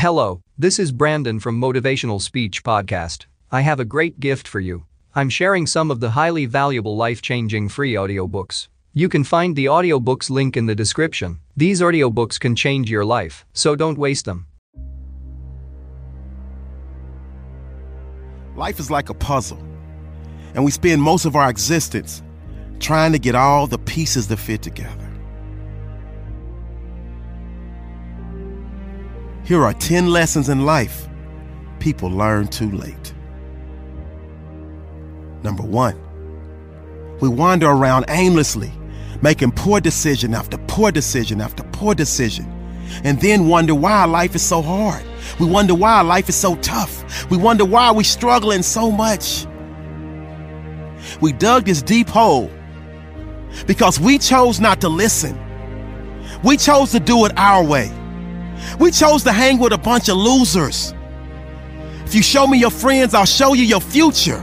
Hello, this is Brandon from Motivational Speech Podcast. I have a great gift for you. I'm sharing some of the highly valuable life changing free audiobooks. You can find the audiobooks link in the description. These audiobooks can change your life, so don't waste them. Life is like a puzzle, and we spend most of our existence trying to get all the pieces to fit together. Here are 10 lessons in life people learn too late. Number one, we wander around aimlessly, making poor decision after poor decision after poor decision, and then wonder why life is so hard. We wonder why life is so tough. We wonder why we're struggling so much. We dug this deep hole because we chose not to listen. We chose to do it our way. We chose to hang with a bunch of losers. If you show me your friends, I'll show you your future.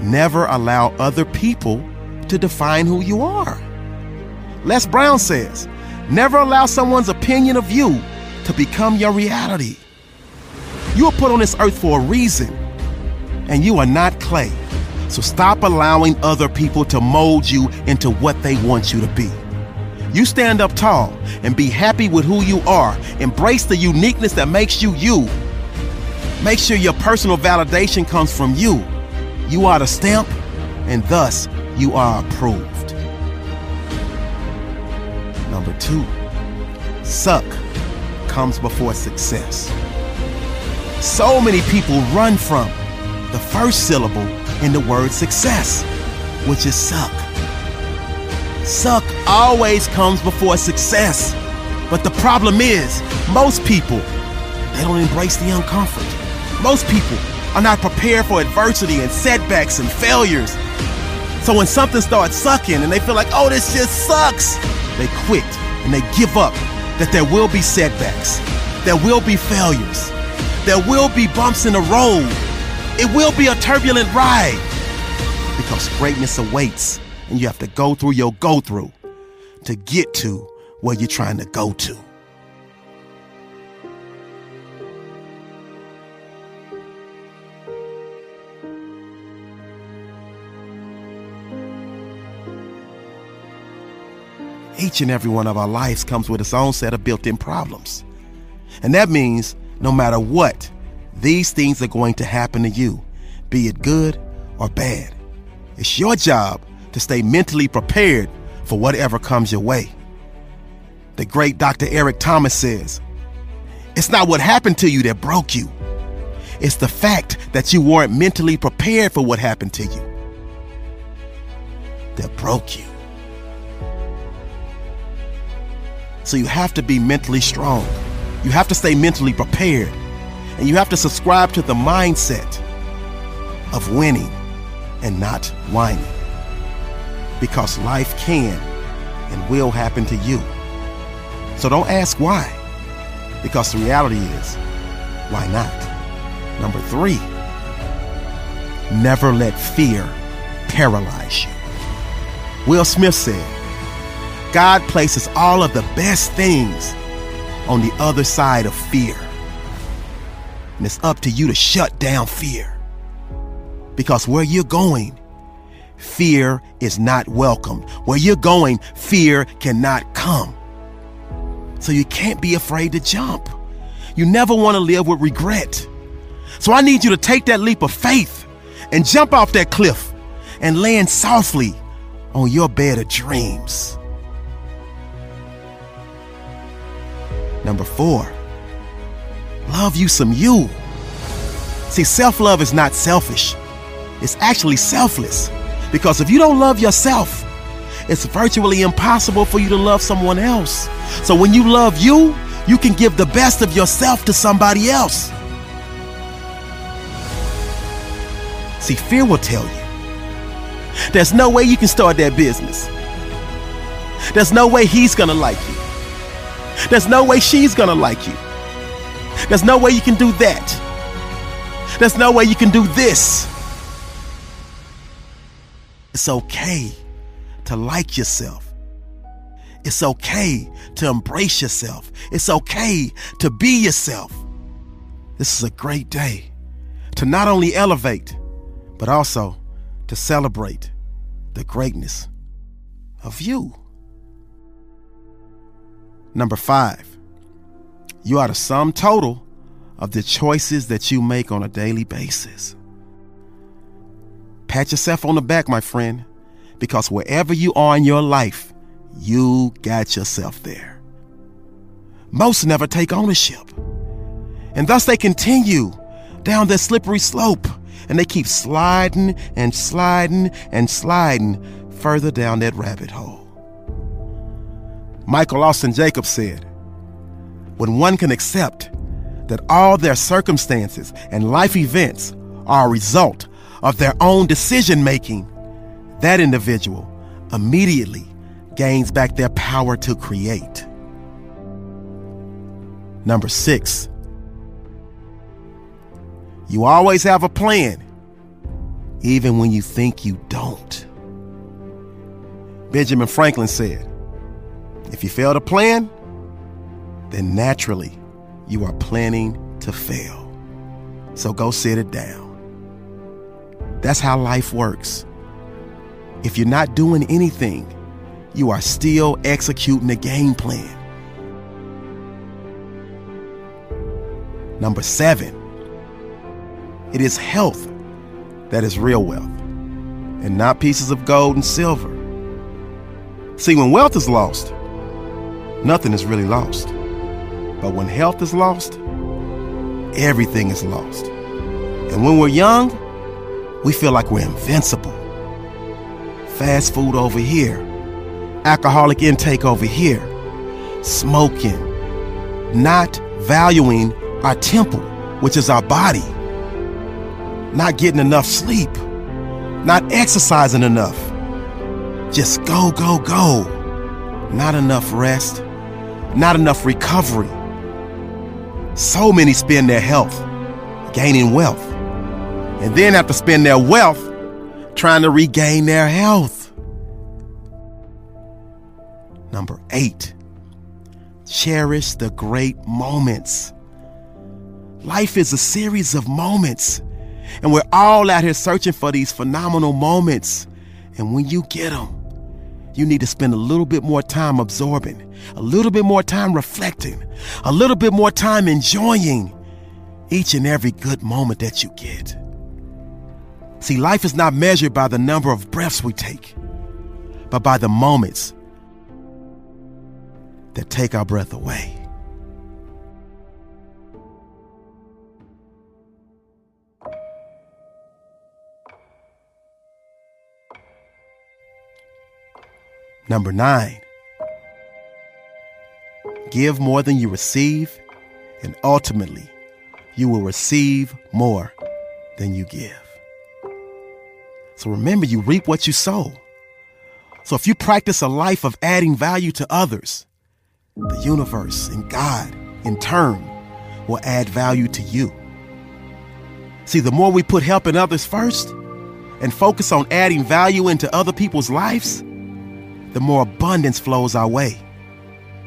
Never allow other people to define who you are. Les Brown says, never allow someone's opinion of you to become your reality. You are put on this earth for a reason, and you are not clay. So stop allowing other people to mold you into what they want you to be. You stand up tall and be happy with who you are. Embrace the uniqueness that makes you you. Make sure your personal validation comes from you. You are the stamp, and thus you are approved. Number two, suck comes before success. So many people run from the first syllable in the word success, which is suck. Suck always comes before success. But the problem is, most people, they don't embrace the uncomfort. Most people are not prepared for adversity and setbacks and failures. So when something starts sucking and they feel like, oh, this just sucks, they quit and they give up that there will be setbacks, there will be failures, there will be bumps in the road, it will be a turbulent ride because greatness awaits and you have to go through your go through to get to where you're trying to go to. Each and every one of our lives comes with its own set of built in problems. And that means no matter what, these things are going to happen to you, be it good or bad. It's your job to stay mentally prepared for whatever comes your way. The great Dr. Eric Thomas says, It's not what happened to you that broke you, it's the fact that you weren't mentally prepared for what happened to you that broke you. So you have to be mentally strong. You have to stay mentally prepared. And you have to subscribe to the mindset of winning and not whining because life can and will happen to you. So don't ask why, because the reality is, why not? Number three, never let fear paralyze you. Will Smith said, God places all of the best things on the other side of fear. And it's up to you to shut down fear. Because where you're going, fear is not welcome. Where you're going, fear cannot come. So you can't be afraid to jump. You never want to live with regret. So I need you to take that leap of faith and jump off that cliff and land softly on your bed of dreams. Number four, love you some you. See, self love is not selfish, it's actually selfless. Because if you don't love yourself, it's virtually impossible for you to love someone else. So when you love you, you can give the best of yourself to somebody else. See, fear will tell you there's no way you can start that business. There's no way he's gonna like you. There's no way she's gonna like you. There's no way you can do that. There's no way you can do this. It's okay to like yourself. It's okay to embrace yourself. It's okay to be yourself. This is a great day to not only elevate, but also to celebrate the greatness of you. Number five, you are the sum total of the choices that you make on a daily basis. Pat yourself on the back, my friend, because wherever you are in your life, you got yourself there. Most never take ownership, and thus they continue down that slippery slope and they keep sliding and sliding and sliding further down that rabbit hole. Michael Austin Jacobs said, When one can accept that all their circumstances and life events are a result of their own decision making, that individual immediately gains back their power to create. Number six, you always have a plan, even when you think you don't. Benjamin Franklin said, If you fail to plan, then naturally you are planning to fail. So go sit it down. That's how life works. If you're not doing anything, you are still executing a game plan. Number seven, it is health that is real wealth, and not pieces of gold and silver. See, when wealth is lost, nothing is really lost. But when health is lost, everything is lost. And when we're young, we feel like we're invincible. Fast food over here, alcoholic intake over here, smoking, not valuing our temple, which is our body not getting enough sleep, not exercising enough. Just go, go, go. Not enough rest, not enough recovery. So many spend their health gaining wealth, and then have to spend their wealth trying to regain their health. Number eight, cherish the great moments. Life is a series of moments and we're all out here searching for these phenomenal moments. And when you get them, you need to spend a little bit more time absorbing, a little bit more time reflecting, a little bit more time enjoying each and every good moment that you get. See, life is not measured by the number of breaths we take, but by the moments that take our breath away. Number nine, give more than you receive, and ultimately, you will receive more than you give. So remember, you reap what you sow. So if you practice a life of adding value to others, the universe and God, in turn, will add value to you. See, the more we put helping others first and focus on adding value into other people's lives, the more abundance flows our way.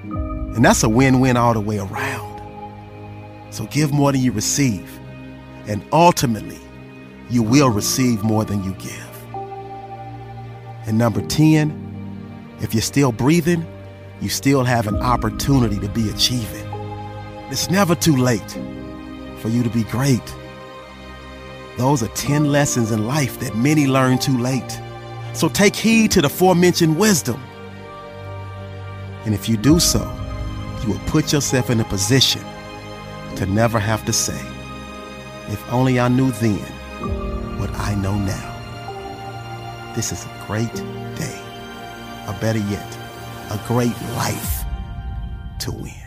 And that's a win win all the way around. So give more than you receive, and ultimately, you will receive more than you give. And number 10, if you're still breathing, you still have an opportunity to be achieving. It's never too late for you to be great. Those are 10 lessons in life that many learn too late. So take heed to the aforementioned wisdom. And if you do so, you will put yourself in a position to never have to say, if only I knew then what I know now. This is a great day, or better yet, a great life to win.